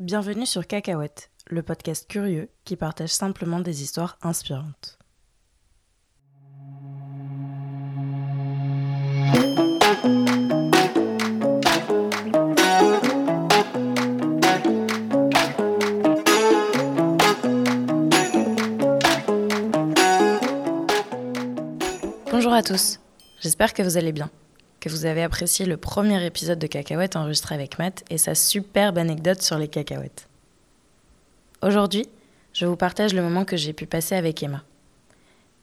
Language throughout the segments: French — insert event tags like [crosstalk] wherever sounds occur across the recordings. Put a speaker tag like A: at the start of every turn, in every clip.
A: Bienvenue sur Cacahuète, le podcast curieux qui partage simplement des histoires inspirantes. Bonjour à tous, j'espère que vous allez bien, que vous avez apprécié le premier épisode de Cacahuète enregistré avec Matt et sa superbe anecdote sur les cacahuètes. Aujourd'hui, je vous partage le moment que j'ai pu passer avec Emma.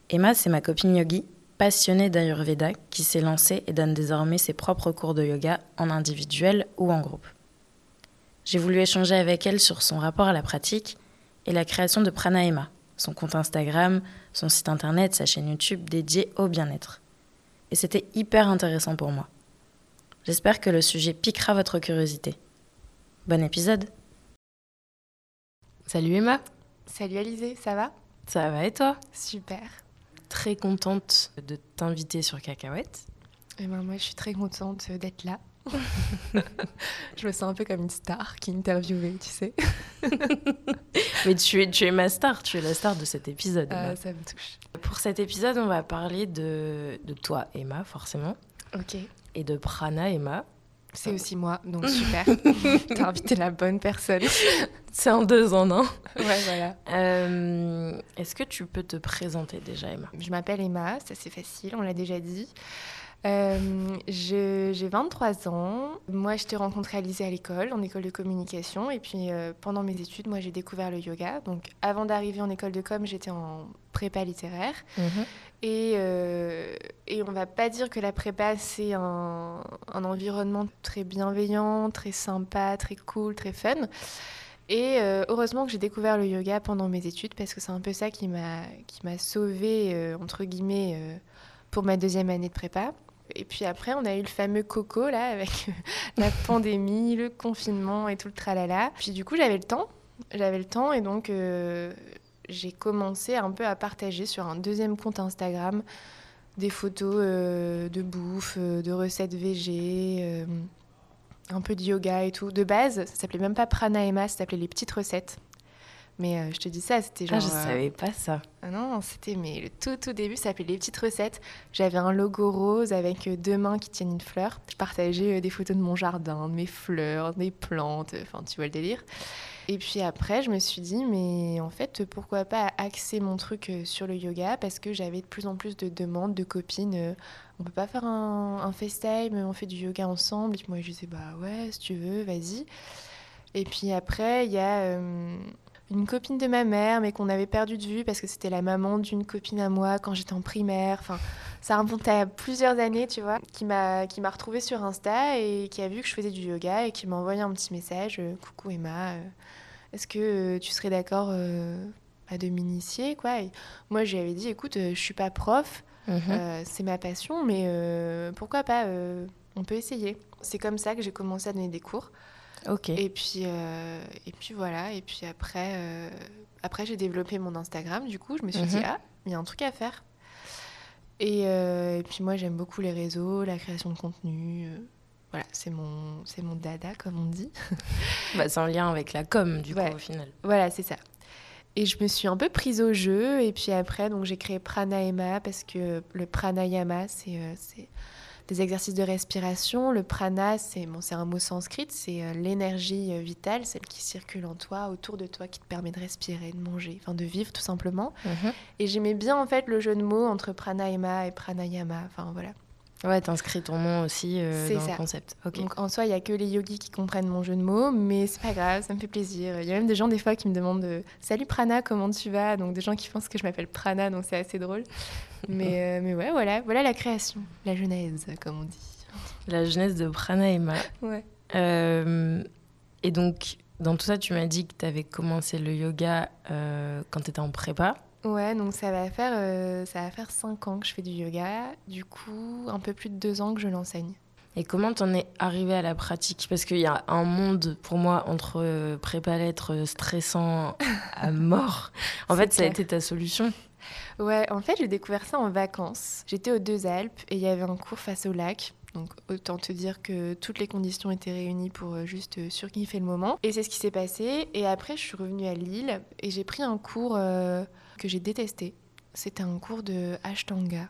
A: Emma, c'est ma copine yogi, passionnée d'Ayurveda, qui s'est lancée et donne désormais ses propres cours de yoga en individuel ou en groupe. J'ai voulu échanger avec elle sur son rapport à la pratique et la création de Prana Emma, son compte Instagram, son site internet, sa chaîne YouTube dédiée au bien-être. Et c'était hyper intéressant pour moi. J'espère que le sujet piquera votre curiosité. Bon épisode Salut Emma
B: Salut Alizé, ça va?
A: Ça va et toi?
B: Super.
A: Très contente de t'inviter sur Cacahuète.
B: Et ben moi je suis très contente d'être là. [laughs] je me sens un peu comme une star qui est interviewée, tu sais. [laughs]
A: Mais tu es, tu es ma star, tu es la star de cet épisode.
B: Ah, ça me touche.
A: Pour cet épisode, on va parler de, de toi, Emma, forcément.
B: Ok.
A: Et de Prana, Emma.
B: C'est aussi moi, donc [laughs] super. T'as invité la bonne personne.
A: C'est en deux ans, non?
B: Ouais, voilà.
A: Euh, Est-ce que tu peux te présenter déjà, Emma?
B: Je m'appelle Emma, ça c'est facile, on l'a déjà dit. Euh, J'ai 23 ans. Moi, je t'ai rencontré à à l'école, en école de communication. Et puis, euh, pendant mes études, moi, j'ai découvert le yoga. Donc, avant d'arriver en école de com, j'étais en prépa littéraire. Et, euh, et on va pas dire que la prépa, c'est un, un environnement très bienveillant, très sympa, très cool, très fun. Et euh, heureusement que j'ai découvert le yoga pendant mes études parce que c'est un peu ça qui m'a sauvée, entre guillemets, pour ma deuxième année de prépa. Et puis après, on a eu le fameux coco, là, avec [laughs] la pandémie, le confinement et tout le tralala. Puis du coup, j'avais le temps. J'avais le temps et donc euh, j'ai commencé un peu à partager sur un deuxième compte Instagram des photos euh, de bouffe, euh, de recettes euh, un peu de yoga et tout. De base, ça s'appelait même pas Prana Emma, ça s'appelait les petites recettes. Mais euh, je te dis ça, c'était genre.
A: Ah, je
B: euh,
A: savais pas ça.
B: ah non, c'était mais le tout tout début, ça s'appelait les petites recettes. J'avais un logo rose avec euh, deux mains qui tiennent une fleur. Je partageais euh, des photos de mon jardin, de mes fleurs, des plantes, enfin tu vois le délire. Et puis après, je me suis dit mais en fait, pourquoi pas axer mon truc sur le yoga? Parce que j'avais de plus en plus de demandes de copines on peut pas faire un, un FaceTime, on fait du yoga ensemble? Et puis moi je disais bah ouais, si tu veux, vas-y. Et puis après, il y a euh, une copine de ma mère, mais qu'on avait perdu de vue parce que c'était la maman d'une copine à moi quand j'étais en primaire. Enfin, ça remonte à plusieurs années, tu vois, qui m'a qui m'a retrouvée sur Insta et qui a vu que je faisais du yoga et qui m'a envoyé un petit message euh, Coucou Emma, euh, est-ce que euh, tu serais d'accord euh, à de m'initier quoi? Et Moi, je lui avais dit Écoute, je suis pas prof,
A: Mhm.
B: euh, c'est ma passion, mais euh, pourquoi pas On peut essayer. C'est comme ça que j'ai commencé à donner des cours. Et puis, euh, et puis voilà. Et puis après, euh, après j'ai développé mon Instagram. Du coup, je me suis dit,
A: Mhm.
B: ah, il y a un truc à faire. Et, euh, et puis moi, j'aime beaucoup les réseaux, la création de contenu. voilà, c'est mon, c'est mon dada, comme on dit. [laughs]
A: Bah, c'est en lien avec la com, du
B: Ouais.
A: coup, au final.
B: Voilà, c'est ça. Et je me suis un peu prise au jeu. Et puis après, donc j'ai créé Pranayama parce que le pranayama, c'est des exercices de respiration. Le prana, c'est bon, un mot sanskrit, c'est euh, l'énergie euh, vitale, celle qui circule en toi, autour de toi, qui te permet de respirer, de manger, enfin de vivre tout simplement.
A: Mhm.
B: Et j'aimais bien en fait le jeu de mots entre pranayama et pranayama. Enfin voilà.
A: Ouais, t'inscris ton nom aussi euh,
B: C'est
A: dans
B: ça.
A: le concept.
B: Donc en soi, il y a que les yogis qui comprennent mon jeu de mots, mais c'est pas grave, ça me fait plaisir. Il y a même des gens des fois qui me demandent euh, Salut Prana, comment tu vas? Donc des gens qui pensent que je m'appelle Prana, donc c'est assez drôle. Mais, euh, mais ouais, voilà, voilà la création, la genèse, comme on dit.
A: La jeunesse de Prana Emma.
B: Ouais.
A: Euh, et donc, dans tout ça, tu m'as dit que tu avais commencé le yoga euh, quand tu étais en prépa.
B: Ouais, donc ça va faire euh, ça va faire cinq ans que je fais du yoga. Du coup, un peu plus de deux ans que je l'enseigne.
A: Et comment t'en es arrivé à la pratique? Parce qu'il y a un monde pour moi entre euh, prépa lettres stressant à [laughs] mort. En fait, ça a été ta solution.
B: Ouais, en fait, j'ai découvert ça en vacances. J'étais aux Deux Alpes et il y avait un cours face au lac. Donc autant te dire que toutes les conditions étaient réunies pour euh, juste euh, surkiffer le moment. Et c'est ce qui s'est passé. Et après, je suis revenue à Lille et j'ai pris un cours euh, que j'ai détesté. C'était un cours de Ashtanga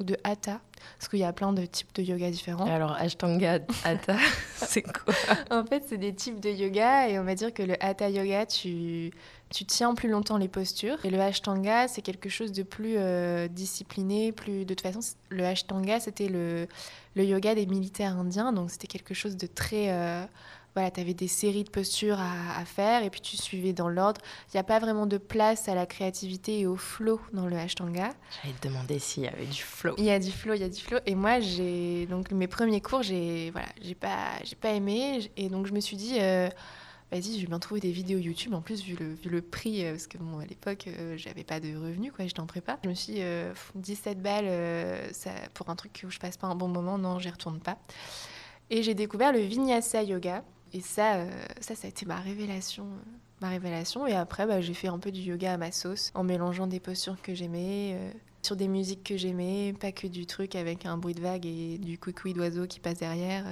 B: ou de Hatha, parce qu'il y a plein de types de yoga différents.
A: Alors, Ashtanga, Hatha, [laughs] c'est quoi
B: En fait, c'est des types de yoga et on va dire que le Hatha yoga, tu, tu tiens plus longtemps les postures. Et le Ashtanga, c'est quelque chose de plus euh, discipliné, plus... De toute façon, le Ashtanga, c'était le, le yoga des militaires indiens, donc c'était quelque chose de très... Euh, voilà, tu avais des séries de postures à, faire et puis tu suivais dans l'ordre. Il n'y a pas vraiment de place à la créativité et au flow dans le Ashtanga.
A: J'allais te demander s'il y avait du flow.
B: Il y a du flow, il y a du flow. Et moi, j'ai donc mes premiers cours, j'ai voilà, j'ai pas, j'ai pas aimé et donc je me suis dit. Euh, vas-y, je vais bien trouver des vidéos YouTube. En plus, vu le, vu le prix, euh, parce que bon, à l'époque, euh, j'avais pas de revenus, quoi, j'étais en prépa. Je me suis dit, 17 balles ça, pour un truc où je passe pas un bon moment, non, j'y retourne pas. Et j'ai découvert le Vinyasa Yoga. Et ça, euh, ça, ça a été ma révélation. Euh, ma révélation. Et après, bah, j'ai fait un peu du yoga à ma sauce, en mélangeant des postures que j'aimais, euh, sur des musiques que j'aimais, pas que du truc avec un bruit de vague et du coucou d'oiseau qui passe derrière.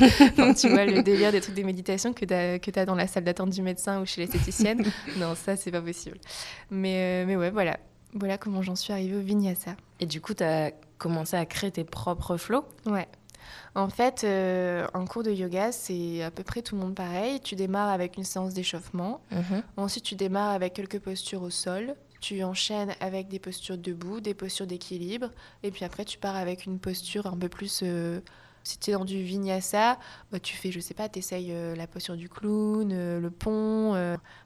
B: [laughs] tu vois, le délire des trucs de méditation que tu as, as, dans la salle d'attente du médecin ou chez l'esthéticienne. [laughs] non, ça, c'est pas possible. Mais, mais ouais, voilà. Voilà comment j'en suis arrivée au vinyasa.
A: Et du coup, tu as commencé à créer tes propres flots?
B: Ouais. En fait, euh, un cours de yoga, c'est à peu près tout le monde pareil. Tu démarres avec une séance d'échauffement. Mhm. Ensuite, tu démarres avec quelques postures au sol. Tu enchaînes avec des postures debout, des postures d'équilibre. Et puis après, tu pars avec une posture un peu plus... Euh, si tu es dans du vinyasa, bah, tu fais, je sais pas, tu essayes euh, la posture du clown, le pont,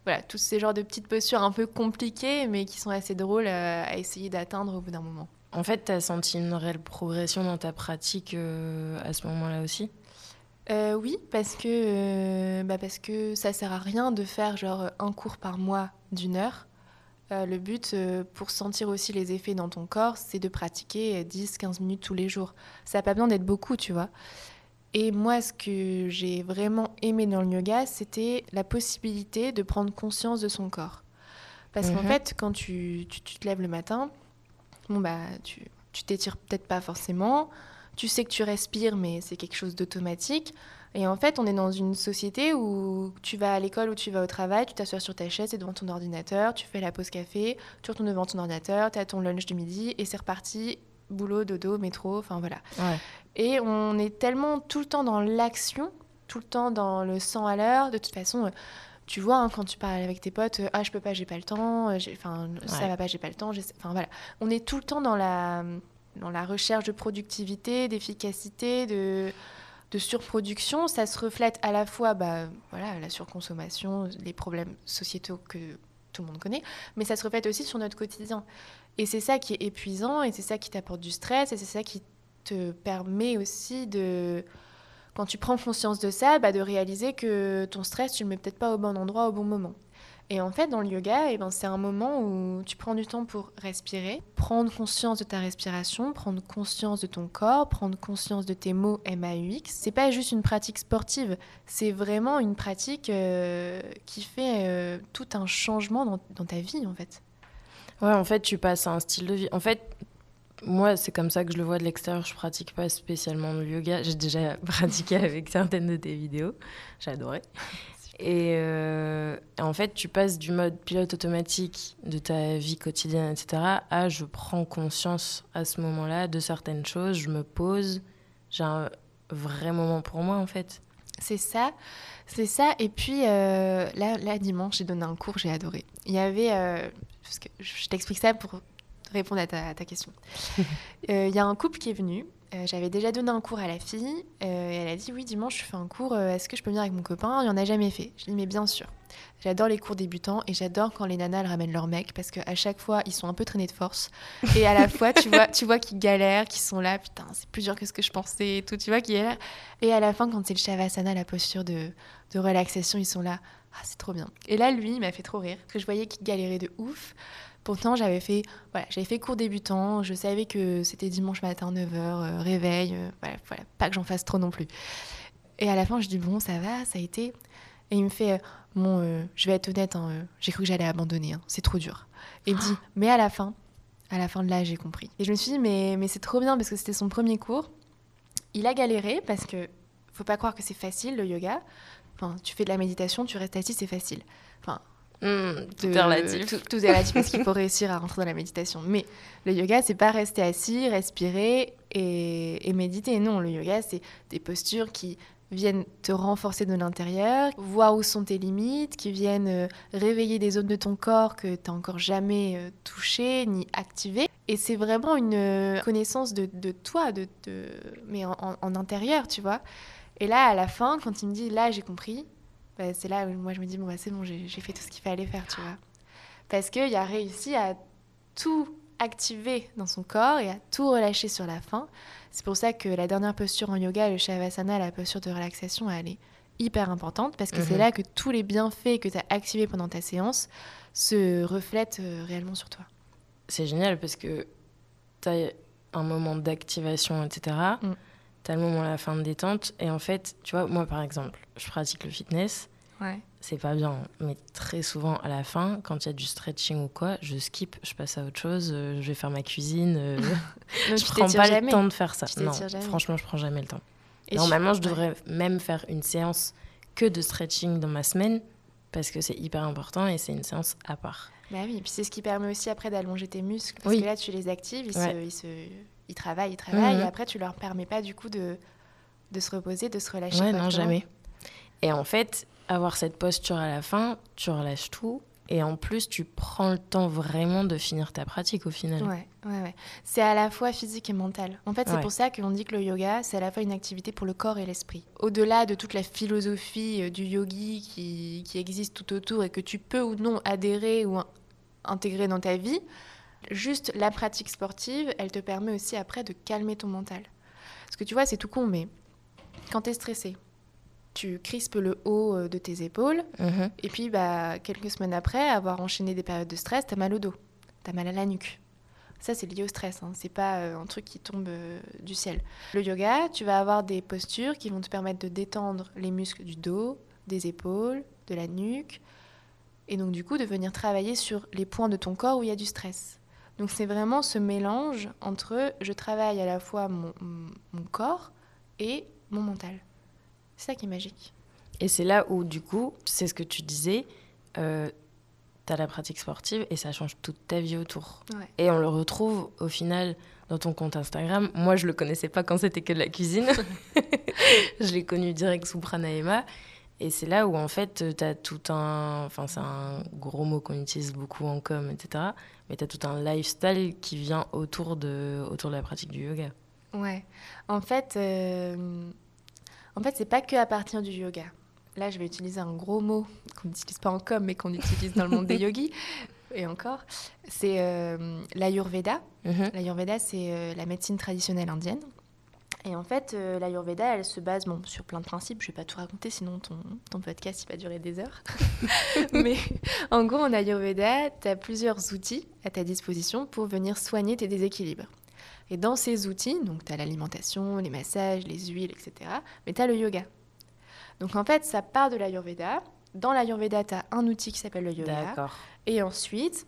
B: voilà, tous ces genres de petites postures un peu compliquées, mais qui sont assez drôles à essayer d'atteindre au bout d'un moment.
A: En fait, tu as senti une réelle progression dans ta pratique euh, à ce moment-là aussi?
B: Euh, Oui, parce que, euh, bah parce que ça sert à rien de faire genre un cours par mois d'une heure. le but, pour sentir aussi les effets dans ton corps, c'est de pratiquer 10-15 minutes tous les jours. Ça n'a pas besoin d'être beaucoup, tu vois. Et moi, ce que j'ai vraiment aimé dans le yoga, c'était la possibilité de prendre conscience de son corps. Parce qu'en mhm. fait, quand tu, tu, te lèves le matin, bon, bah, tu, tu t'étires peut-être pas forcément. Tu sais que tu respires, mais c'est quelque chose d'automatique. Et en fait, on est dans une société où tu vas à l'école ou tu vas au travail, tu t'assois sur ta chaise et devant ton ordinateur, tu fais la pause café, tu retournes devant ton ordinateur, tu as ton lunch du midi et c'est reparti, boulot, dodo, métro, enfin voilà. Et on est tellement tout le temps dans l'action, tout le temps dans le sang à l'heure. De toute façon, tu vois, hein, quand tu parles avec tes potes, euh, ah, je peux pas, j'ai pas le temps, euh, enfin, ça va pas, j'ai pas le temps. Enfin, voilà. On est tout le temps dans la, dans la recherche de productivité, d'efficacité, de, de surproduction. Ça se reflète à la fois, bah, voilà, la surconsommation, les problèmes sociétaux que tout le monde connaît, mais ça se reflète aussi sur notre quotidien. Et c'est ça qui est épuisant, et c'est ça qui t'apporte du stress, et c'est ça qui te permet aussi de quand tu prends conscience de ça, bah, de réaliser que ton stress, tu le mets peut-être pas au bon endroit au bon moment. Et en fait, dans le yoga, eh ben, c'est un moment où tu prends du temps pour respirer, prendre conscience de ta respiration, prendre conscience de ton corps, prendre conscience de tes mots M-A-U-X. C'est pas juste une pratique sportive, c'est vraiment une pratique euh, qui fait euh, tout un changement dans, dans ta vie, en fait.
A: Ouais, en fait, tu passes à un style de vie. En fait, moi, c'est comme ça que je le vois de l'extérieur. Je pratique pas spécialement le yoga. J'ai déjà [laughs] pratiqué avec certaines de tes vidéos. J'adorais. Et euh, en fait, tu passes du mode pilote automatique de ta vie quotidienne, etc., à je prends conscience à ce moment-là de certaines choses, je me pose, j'ai un vrai moment pour moi, en fait.
B: C'est ça, c'est ça. Et puis, euh, là, dimanche, j'ai donné un cours, j'ai adoré. Il y avait, euh, je t'explique ça pour répondre à ta, question. [laughs] Il euh, y a un couple qui est venu. Euh, j'avais déjà donné un cours à la fille euh, et elle a dit oui dimanche je fais un cours est-ce que je peux venir avec mon copain? Il n'y en a jamais fait. Je dis mais bien sûr. J'adore les cours débutants et j'adore quand les nanas elles ramènent leur mec parce qu'à chaque fois ils sont un peu traînés de force. Et à la [laughs] fois tu vois tu vois qu'ils galèrent qu'ils sont là putain c'est plus dur que ce que je pensais et tout tu vois qu'ils galèrent. Et à la fin quand c'est le shavasana la posture de, de relaxation ils sont là. Ah c'est trop bien. Et là lui il m'a fait trop rire parce que je voyais qu'il galérait de ouf Pourtant, j'avais fait, voilà, j'avais fait cours débutant, je savais que c'était dimanche matin, 9h, euh, réveil, euh, voilà, pas que j'en fasse trop non plus. Et à la fin, je dis, bon, ça va, ça a été. Et il me fait, bon, je vais être honnête, hein, j'ai cru que j'allais abandonner, hein, c'est trop dur. Et il me dit, mais à la fin, à la fin de là, j'ai compris. Et je me suis dit, mais, mais c'est trop bien parce que c'était son premier cours. il a galéré parce que faut pas croire que c'est facile le yoga. Enfin, tu fais de la méditation, tu restes assis, c'est facile. Enfin,
A: Hmm, tout est relatif.
B: Tout, tout est relatif parce qu'il faut [laughs] réussir à rentrer dans la méditation. Mais le yoga, c'est pas rester assis, respirer et, et méditer. Non, le yoga, c'est des postures qui viennent te renforcer de l'intérieur, voir où sont tes limites, qui viennent euh, réveiller des zones de ton corps que tu n'as encore jamais euh, touchées ni activées. Et c'est vraiment une euh, connaissance de, de toi, de, de, mais en, en, intérieur, tu vois. Et là, à la fin, quand il me dit, là, j'ai compris, bah, c'est là où moi, je me dis, bon, bah, c'est bon, j'ai fait tout ce qu'il fallait faire, tu vois. Parce qu'il a réussi à tout activer dans son corps et à tout relâcher sur la fin. C'est pour ça que la dernière posture en yoga, le Shavasana, la posture de relaxation, elle est hyper importante parce que c'est
A: Mhm.
B: là que tous les bienfaits que tu as activés pendant ta séance se reflètent euh, réellement sur toi.
A: C'est génial parce que tu as un moment d'activation, etc. Le moment à la fin de détente. Et en fait, tu vois, moi par exemple, je pratique le fitness.
B: Ouais.
A: C'est pas bien, mais très souvent à la fin, quand il y a du stretching ou quoi, je skip, je passe à autre chose, euh, je vais faire ma cuisine. euh, [laughs] je
B: tu
A: prends pas
B: jamais.
A: le temps de faire ça. Non, franchement, je prends jamais le temps.
B: Et
A: Normalement, je devrais même faire une séance que de stretching dans ma semaine parce que c'est hyper important et c'est une séance à part.
B: Bah oui, et puis c'est ce qui permet aussi après d'allonger tes muscles. Parce
A: Oui.
B: que là, tu les actives, ils,
A: Ouais.
B: se, ils, se, ils travaillent, ils travaillent,
A: Mhm.
B: et après, tu leur permets pas du coup de, de se reposer, de se relâcher.
A: Ouais, non, jamais. Et en fait, avoir cette posture à la fin, tu relâches tout et en plus, tu prends le temps vraiment de finir ta pratique au final.
B: Ouais, ouais, ouais. C'est à la fois physique et mental. En fait, c'est
A: Ouais.
B: pour ça qu'on dit que le yoga, c'est à la fois une activité pour le corps et l'esprit. Au-delà de toute la philosophie euh, du yogi qui, qui existe tout autour et que tu peux ou non adhérer ou in- intégrer dans ta vie, juste la pratique sportive, elle te permet aussi après de calmer ton mental. Parce que tu vois, c'est tout con, mais quand tu es stressé, tu crispes le haut euh, de tes épaules,
A: Mhm.
B: et puis, bah, quelques semaines après, avoir enchaîné des périodes de stress, t'as mal au dos, t'as mal à la nuque. Ça, c'est lié au stress, hein. c'est pas euh, un truc qui tombe euh, du ciel. Le yoga, tu vas avoir des postures qui vont te permettre de détendre les muscles du dos, des épaules, de la nuque, et donc du coup de venir travailler sur les points de ton corps où il y a du stress. Donc c'est vraiment ce mélange entre je travaille à la fois mon, mon corps et mon mental. C'est ça qui est magique.
A: Et c'est là où, du coup, c'est ce que tu disais, euh, tu as la pratique sportive et ça change toute ta vie autour.
B: Ouais.
A: Et on le retrouve au final dans ton compte Instagram. Moi, je le connaissais pas quand c'était que de la cuisine. [laughs] je l'ai connu direct sous Pranayama. Et c'est là où, en fait, tu as tout un. Enfin, c'est un gros mot qu'on utilise beaucoup en com, etc. Mais tu as tout un lifestyle qui vient autour de, autour de la pratique du yoga.
B: Ouais. En fait, euh, en fait, c'est pas que à partir du yoga. Là, je vais utiliser un gros mot qu'on n'utilise pas en com, mais qu'on utilise dans le monde des [laughs] yogis. Et encore, c'est euh, l'ayurveda.
A: Mhm.
B: L'ayurveda, c'est euh, la médecine traditionnelle indienne. Et en fait, euh, l'ayurveda, elle se base bon, sur plein de principes. Je vais pas tout raconter, sinon ton, ton podcast, il va durer des heures. [laughs] Mais en gros, en ayurveda, tu as plusieurs outils à ta disposition pour venir soigner tes déséquilibres. Et dans ces outils, donc tu as l'alimentation, les massages, les huiles, etc. Mais tu as le yoga. Donc en fait, ça part de l'ayurveda. Dans l'ayurveda, tu as un outil qui s'appelle le yoga.
A: D'accord.
B: Et ensuite,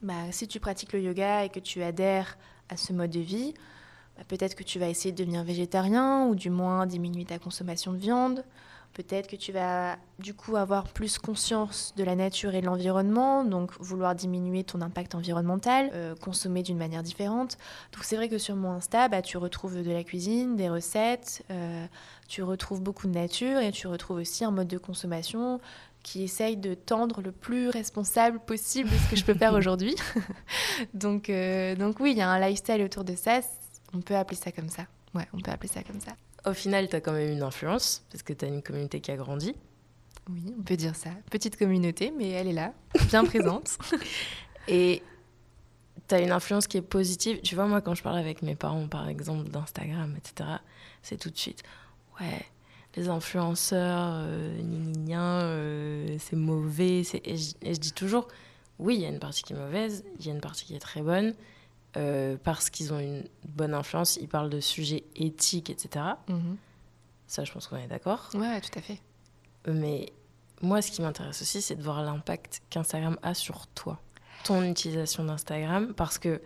B: bah, si tu pratiques le yoga et que tu adhères à ce mode de vie, bah, peut-être que tu vas essayer de devenir végétarien ou du moins diminuer ta consommation de viande. Peut-être que tu vas du coup avoir plus conscience de la nature et de l'environnement, donc vouloir diminuer ton impact environnemental, euh, consommer d'une manière différente. Donc c'est vrai que sur mon Insta, bah, tu retrouves de la cuisine, des recettes, euh, tu retrouves beaucoup de nature et tu retrouves aussi un mode de consommation qui essaye de tendre le plus responsable possible ce que je peux faire [laughs] aujourd'hui. [laughs] donc, euh, donc oui, il y a un lifestyle autour de ça. On peut appeler ça comme ça. Ouais, on peut appeler ça comme ça.
A: Au final, tu as quand même une influence parce que tu as une communauté qui a grandi.
B: Oui, on peut dire ça. Petite communauté, mais elle est là, bien [laughs] présente.
A: Et tu as une influence qui est positive. Tu vois, moi, quand je parle avec mes parents, par exemple, d'Instagram, etc., c'est tout de suite, ouais, les influenceurs, euh, euh, c'est mauvais. c'est- Et, je, et je dis toujours, oui, il y a une partie qui est mauvaise, il y a une partie qui est très bonne, euh, parce qu'ils ont une bonne influence, ils parlent de sujets éthiques, etc.
B: Mhm.
A: Ça, je pense qu'on est d'accord.
B: Ouais, tout à fait.
A: Mais moi, ce qui m'intéresse aussi, c'est de voir l'impact qu'Instagram a sur toi. Ton utilisation d'Instagram, parce que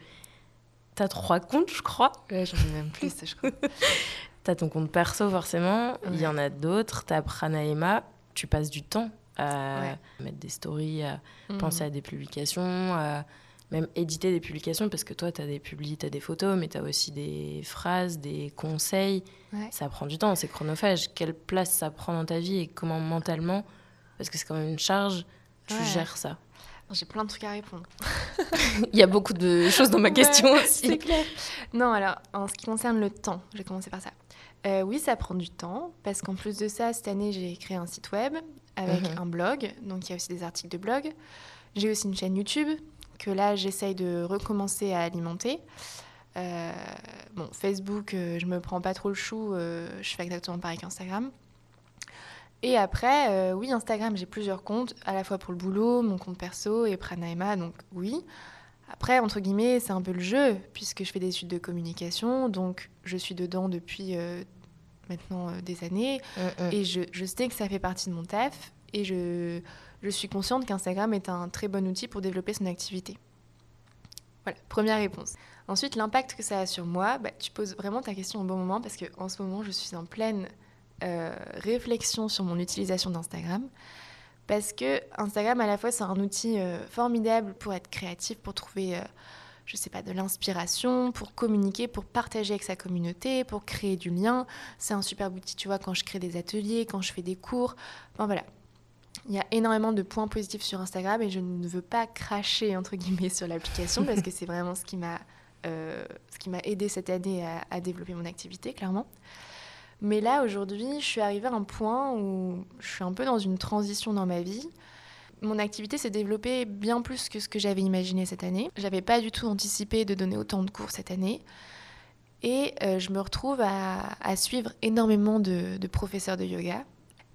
A: tu as trois comptes, je crois.
B: Ouais, j'en ai même plus, je crois. [laughs]
A: tu as ton compte perso forcément, il y en a d'autres, tu as Pranaema, tu passes du temps à mettre des stories, à mhm. penser à des publications, à même éditer des publications, parce que toi, tu as des publis, tu as des photos, mais tu as aussi des phrases, des conseils. Ça prend du temps, c'est chronophage. Quelle place ça prend dans ta vie et comment mentalement, parce que c'est quand même une charge, tu gères ça
B: j'ai plein de trucs à répondre. [laughs]
A: Il y a beaucoup de choses dans ma question [laughs] aussi.
B: C'est clair. Non, alors, en ce qui concerne le temps, je vais commencer par ça. Euh, oui, ça prend du temps, parce qu'en plus de ça, cette année, j'ai créé un site web avec mhm. un blog, donc il y a aussi des articles de blog. J'ai aussi une chaîne YouTube que là, j'essaye de recommencer à alimenter. Euh, bon, Facebook, euh, je me prends pas trop le chou, je fais exactement pareil qu'Instagram. Et après, oui, Instagram, j'ai plusieurs comptes, à la fois pour le boulot, mon compte perso et Pranaema, donc oui. Après, entre guillemets, c'est un peu le jeu, puisque je fais des études de communication, donc je suis dedans depuis maintenant des années, et je, je, sais que ça fait partie de mon taf, et je, je suis consciente qu'Instagram est un très bon outil pour développer son activité. Voilà, première réponse. Ensuite, l'impact que ça a sur moi, bah, tu poses vraiment ta question au bon moment parce qu'en ce moment, je suis en pleine euh, réflexion sur mon utilisation d'Instagram. Parce que Instagram, à la fois, c'est un outil euh, formidable pour être créatif, pour trouver, euh, je sais pas, de l'inspiration, pour communiquer, pour partager avec sa communauté, pour créer du lien. C'est un super outil, tu vois, quand je crée des ateliers, quand je fais des cours. Bon, voilà, il y a énormément de points positifs sur Instagram et je ne veux pas cracher entre guillemets sur l'application [laughs] parce que c'est vraiment ce qui m'a euh, ce qui m'a aidé cette année à, développer mon activité clairement. Mais là aujourd'hui, je suis arrivée à un point où je suis un peu dans une transition dans ma vie. Mon activité s'est développée bien plus que ce que j'avais imaginé cette année. J'avais pas du tout anticipé de donner autant de cours cette année. Et euh, je me retrouve à, suivre énormément de, de professeurs de yoga.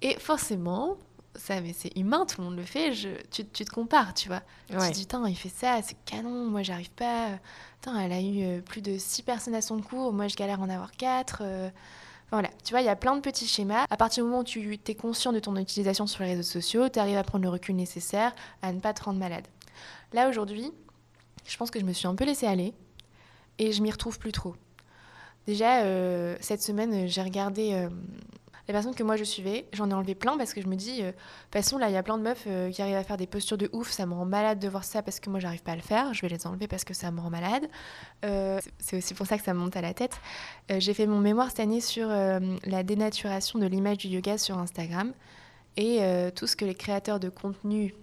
B: Et forcément, ça, mais c'est humain, tout le monde le fait. Je, tu, tu te compares, tu vois. Tu te dis, il fait ça, c'est canon, moi, j'arrive pas. Tain, elle a eu euh, plus de 6 personnes à son cours, moi, je galère à en avoir 4. Euh. voilà, tu vois, il y a plein de petits schémas. À partir du moment où tu es conscient de ton utilisation sur les réseaux sociaux, tu arrives à prendre le recul nécessaire à ne pas te rendre malade. Là, aujourd'hui, je pense que je me suis un peu laissée aller et je m'y retrouve plus trop. Déjà, euh, cette semaine, j'ai regardé les personnes que moi je suivais, j'en ai enlevé plein parce que je me dis, euh, de toute façon, là, il y a plein de meufs euh, qui arrivent à faire des postures de ouf, ça me rend malade de voir ça parce que moi, j'arrive pas à le faire. Je vais les enlever parce que ça me rend malade. Euh, c'est aussi pour ça que ça me monte à la tête. J'ai fait mon mémoire cette année sur la dénaturation de l'image du yoga sur Instagram et tout ce que les créateurs de contenu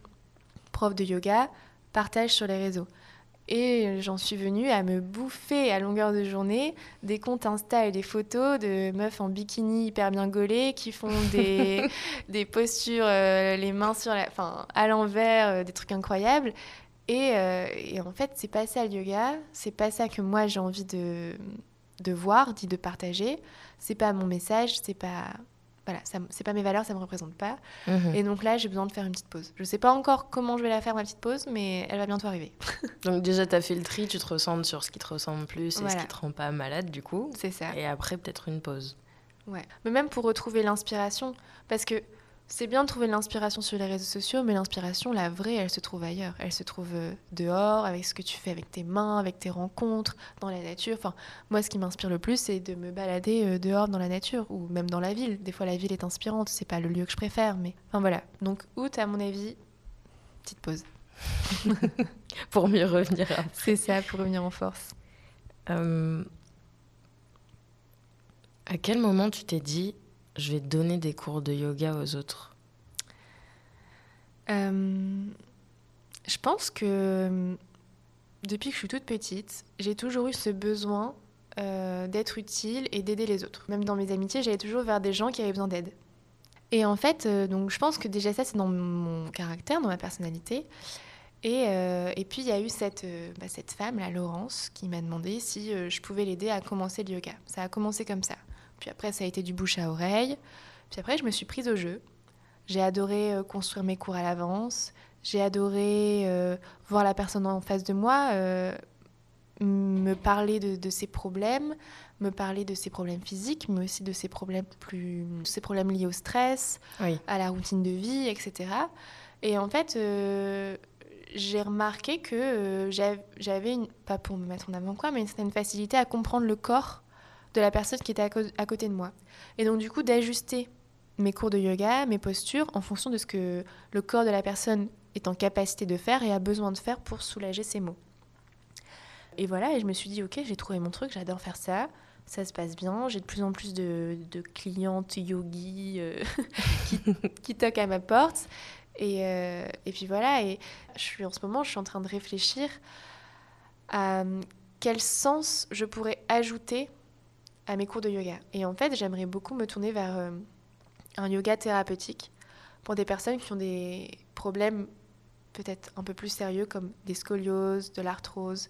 B: profs de yoga partagent sur les réseaux. Et j'en suis venue à me bouffer à longueur de journée des comptes Insta et des photos de meufs en bikini hyper bien gaulées qui font des, [laughs] des postures, euh, les mains sur la, enfin, à l'envers, euh, des trucs incroyables. Et, euh, et en fait, c'est pas ça le yoga, c'est pas ça que moi j'ai envie de, de voir, dit de partager. C'est pas mon message, c'est pas voilà, c'est pas mes valeurs, ça me représente pas. Mhm. Et donc là, j'ai besoin de faire une petite pause. Je sais pas encore comment je vais la faire, ma petite pause, mais elle va bientôt arriver. [laughs]
A: donc déjà, tu as fait le tri, tu te ressens sur ce qui te ressemble plus et ce qui te rend pas malade, du coup.
B: C'est ça.
A: Et après, peut-être une pause.
B: Ouais. Mais même pour retrouver l'inspiration, parce que c'est bien de trouver l'inspiration sur les réseaux sociaux, mais l'inspiration, la vraie, elle se trouve ailleurs. Elle se trouve euh, dehors, avec ce que tu fais avec tes mains, avec tes rencontres, dans la nature. Enfin, moi, ce qui m'inspire le plus, c'est de me balader euh, dehors dans la nature, ou même dans la ville. Des fois, la ville est inspirante, c'est pas le lieu que je préfère, mais... Enfin, voilà. Donc, août, à mon avis, petite pause. [laughs]
A: pour mieux revenir.
B: C'est ça, pour revenir en force.
A: Euh, à quel moment tu t'es dit je vais donner des cours de yoga aux autres
B: euh, Je pense que depuis que je suis toute petite, j'ai toujours eu ce besoin euh, d'être utile et d'aider les autres. Même dans mes amitiés, j'allais toujours vers des gens qui avaient besoin d'aide. Et en fait, euh, donc je pense que déjà ça, c'est dans mon caractère, dans ma personnalité. Et, et puis il y a eu cette, bah, cette femme, la Laurence, qui m'a demandé si je pouvais l'aider à commencer le yoga. Ça a commencé comme ça. Puis après, ça a été du bouche à oreille. Puis après, je me suis prise au jeu. J'ai adoré euh, construire mes cours à l'avance. J'ai adoré euh, voir la personne en face de moi euh, me parler de, ses problèmes, me parler de ses problèmes physiques, mais aussi de ses problèmes plus, ses problèmes liés au stress, à la routine de vie, etc. Et en fait, j'ai remarqué que j'avais, une, pas pour me mettre en avant quoi, mais une certaine facilité à comprendre le corps de la personne qui était à, côté de moi. Et donc, du coup, d'ajuster mes cours de yoga, mes postures, en fonction de ce que le corps de la personne est en capacité de faire et a besoin de faire pour soulager ses maux. Et voilà, et je me suis dit, ok, j'ai trouvé mon truc, j'adore faire ça, ça se passe bien, j'ai de plus en plus de, clientes yogis euh, [laughs] qui, toquent à ma porte. Et, euh, et, puis voilà, et je suis en ce moment, je suis en train de réfléchir à quel sens je pourrais ajouter à mes cours de yoga. Et en fait, j'aimerais beaucoup me tourner vers euh, un yoga thérapeutique pour des personnes qui ont des problèmes peut-être un peu plus sérieux comme des scolioses, de l'arthrose,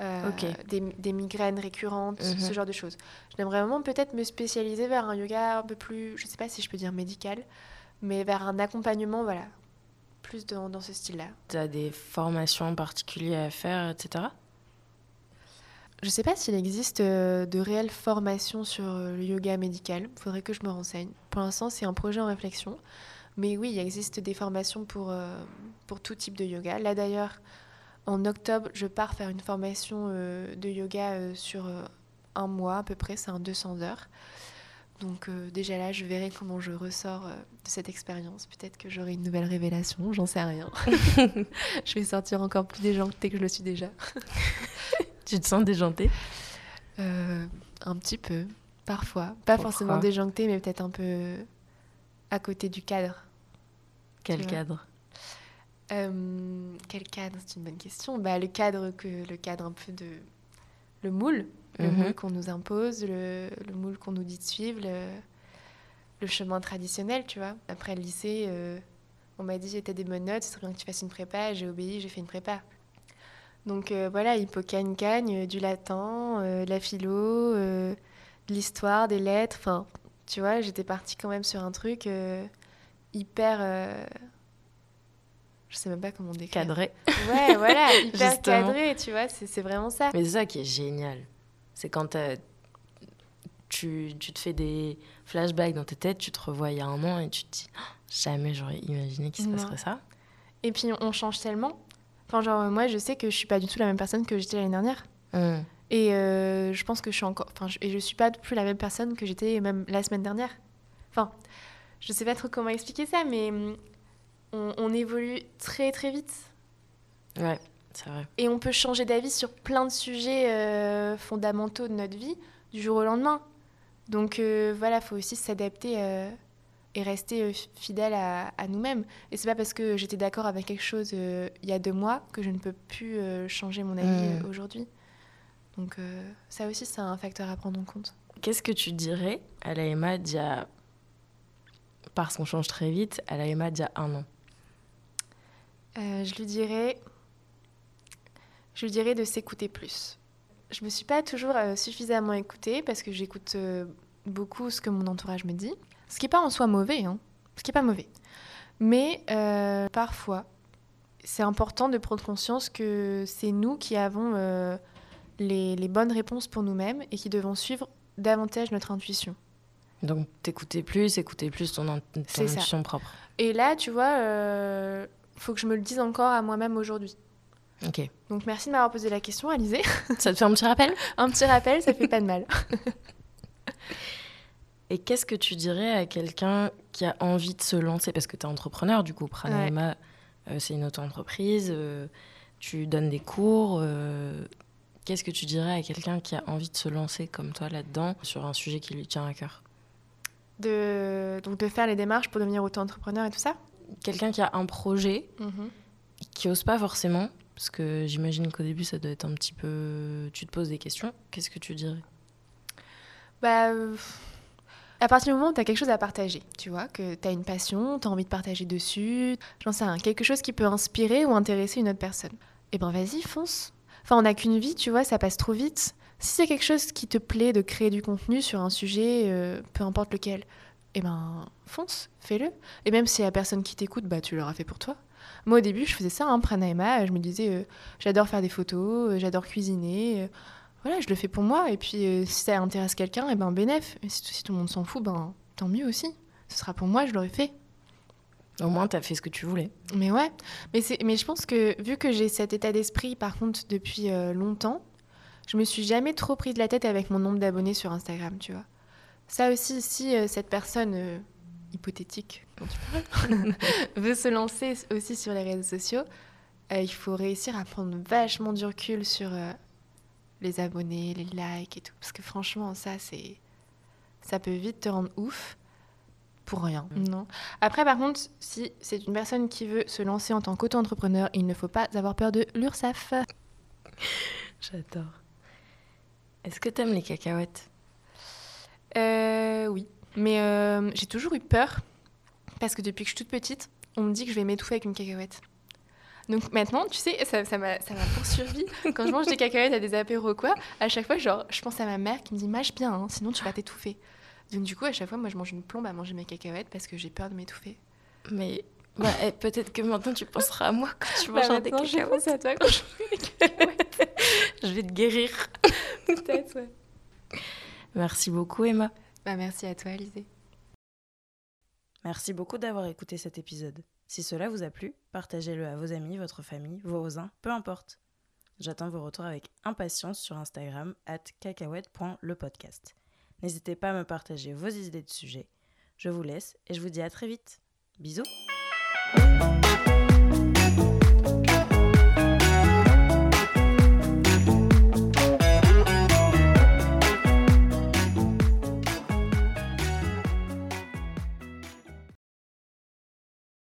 B: euh, des, migraines récurrentes, ce mhm. genre de choses. J'aimerais vraiment peut-être me spécialiser vers un yoga un peu plus, je ne sais pas si je peux dire médical, mais vers un accompagnement, voilà, plus dans, dans ce style-là.
A: Tu as des formations particulières à faire, etc.
B: Je ne sais pas s'il existe euh, de réelles formations sur euh, le yoga médical. Il faudrait que je me renseigne. Pour l'instant, c'est un projet en réflexion. Mais oui, il existe des formations pour, euh, pour tout type de yoga. Là d'ailleurs, en octobre, je pars faire une formation de yoga sur un mois à peu près, c'est un 200 heures. Donc déjà là, je verrai comment je ressors de cette expérience. Peut-être que j'aurai une nouvelle révélation, j'en sais rien. [laughs] [laughs] je vais sortir encore plus déjantée que je le suis déjà. [laughs]
A: Tu te sens déjantée
B: euh, Un petit peu, parfois. Pas forcément déjantée, mais peut-être un peu à côté du cadre.
A: Quel cadre?
B: Euh, Quel cadre? C'est une bonne question. Bah, le cadre que le cadre un peu de le moule, le mhm. moule qu'on nous impose, le, moule qu'on nous dit de suivre, le, chemin traditionnel, tu vois. Après le lycée, euh, on m'a dit j'étais des bonnes notes, c'est bien que tu fasses une prépa, j'ai obéi, j'ai fait une prépa. Donc euh, voilà, hippocane cagne, euh, du latin, euh, de la philo, de l'histoire, des lettres. Enfin, tu vois, j'étais partie quand même sur un truc hyper. Je sais même pas comment décrire.
A: Cadré.
B: Ouais, voilà, [laughs] hyper cadré, tu vois, c'est vraiment ça.
A: Mais c'est ça qui est génial. C'est quand tu, tu, te fais des flashbacks dans tes têtes, tu te revois il y a un an et tu te dis oh, jamais j'aurais imaginé qu'il se passerait ça.
B: Et puis on change tellement. Enfin, genre, moi, je sais que je suis pas du tout la même personne que j'étais l'année dernière. Mmh. Et euh, je pense que je suis encore. Enfin, je, et je suis pas plus la même personne que j'étais même la semaine dernière. Enfin, je sais pas trop comment expliquer ça, mais mm, on, évolue très très vite.
A: Ouais, c'est vrai.
B: Et on peut changer d'avis sur plein de sujets euh, fondamentaux de notre vie du jour au lendemain. Donc euh, voilà, faut aussi s'adapter et rester euh, fidèle à, nous-mêmes. Et c'est pas parce que j'étais d'accord avec quelque chose euh, il y a deux mois que je ne peux plus euh, changer mon avis aujourd'hui. Donc ça aussi, c'est un facteur à prendre en compte.
A: Qu'est-ce que tu dirais à la Emma d'il y a... Parce qu'on change très vite, à la Emma d'il y a un an?
B: Je lui dirais... Je lui dirais de s'écouter plus. Je me suis pas toujours suffisamment écoutée parce que j'écoute beaucoup ce que mon entourage me dit. Ce qui n'est pas en soi mauvais, hein. ce qui n'est pas mauvais. Mais euh, parfois, c'est important de prendre conscience que c'est nous qui avons euh, les, bonnes réponses pour nous-mêmes et qui devons suivre davantage notre intuition.
A: Donc t'écouter plus, écouter plus ton, intuition propre.
B: Et là, tu vois, il euh, faut que je me le dise encore à moi-même aujourd'hui.
A: Ok.
B: Donc merci de m'avoir posé la question, Alizé.
A: Ça te fait un petit rappel? [laughs]
B: Un petit rappel, ça fait pas de mal. [laughs]
A: Et qu'est-ce que tu dirais à quelqu'un qui a envie de se lancer? Parce que tu es entrepreneur, du coup, Pranayama, euh, c'est une auto-entreprise, euh, tu donnes des cours. Euh, qu'est-ce que tu dirais à quelqu'un qui a envie de se lancer comme toi là-dedans, sur un sujet qui lui tient à cœur?
B: De, Donc de faire les démarches pour devenir auto-entrepreneur et tout ça?
A: Quelqu'un qui a un projet, mhm. qui n'ose pas forcément, parce que j'imagine qu'au début, ça doit être un petit peu... Tu te poses des questions. Qu'est-ce que tu dirais?
B: Bah à partir du moment où tu as quelque chose à partager, tu vois, que tu as une passion, tu as envie de partager dessus, j'en sais rien, quelque chose qui peut inspirer ou intéresser une autre personne, eh ben vas-y, fonce. Enfin, on n'a qu'une vie, tu vois, ça passe trop vite. Si c'est quelque chose qui te plaît de créer du contenu sur un sujet, euh, peu importe lequel, eh ben fonce, fais-le. Et même si y a personne qui t'écoute, bah tu l'auras fait pour toi. Moi au début, je faisais ça, hein, Pranayama, je me disais, euh, j'adore faire des photos, euh, j'adore cuisiner voilà, je le fais pour moi. Et puis, euh, si ça intéresse quelqu'un, et eh ben bénéf. Et si, tout le monde s'en fout, ben tant mieux aussi. Ce sera pour moi, je l'aurais fait.
A: Au moins, tu as fait ce que tu voulais.
B: Mais ouais. Mais, mais je pense que vu que j'ai cet état d'esprit, par contre, depuis euh, longtemps, je me suis jamais trop pris de la tête avec mon nombre d'abonnés sur Instagram, tu vois. Ça aussi, si euh, cette personne hypothétique dont tu parles [laughs] veut se lancer aussi sur les réseaux sociaux, il faut réussir à prendre vachement du recul sur les abonnés, les likes et tout. Parce que franchement, ça, c'est. Ça peut vite te rendre ouf pour rien. Non. Après, par contre, si c'est une personne qui veut se lancer en tant qu'auto-entrepreneur, il ne faut pas avoir peur de l'URSSAF. [laughs]
A: J'adore. Est-ce que t'aimes les cacahuètes?
B: Euh, oui. Mais euh, j'ai toujours eu peur parce que depuis que je suis toute petite, on me dit que je vais m'étouffer avec une cacahuète. Donc maintenant, tu sais, ça ça m'a ça m'a poursuivi. Quand je mange des cacahuètes à des apéros ou quoi, à chaque fois, genre, je pense à ma mère qui me dit mâche bien, hein, sinon tu vas t'étouffer. Donc du coup, à chaque fois, moi, je mange une plombe à manger mes cacahuètes parce que j'ai peur de m'étouffer.
A: Mais bah, eh, peut-être que maintenant tu penseras à moi quand tu
B: Bah,
A: mangeras des
B: maintenant, je
A: cacahuètes.
B: pense à toi quand je mange des cacahuètes. [laughs]
A: Je vais te guérir. [laughs]
B: Peut-être, ouais.
A: Merci beaucoup Emma.
B: Bah, merci à toi, Alizé.
A: Merci beaucoup d'avoir écouté cet épisode. Si cela vous a plu, partagez-le à vos amis, votre famille, vos voisins, peu importe. J'attends vos retours avec impatience sur Instagram at cacahuète.lepodcast. N'hésitez pas à me partager vos idées de sujets. Je vous laisse et je vous dis à très vite. Bisous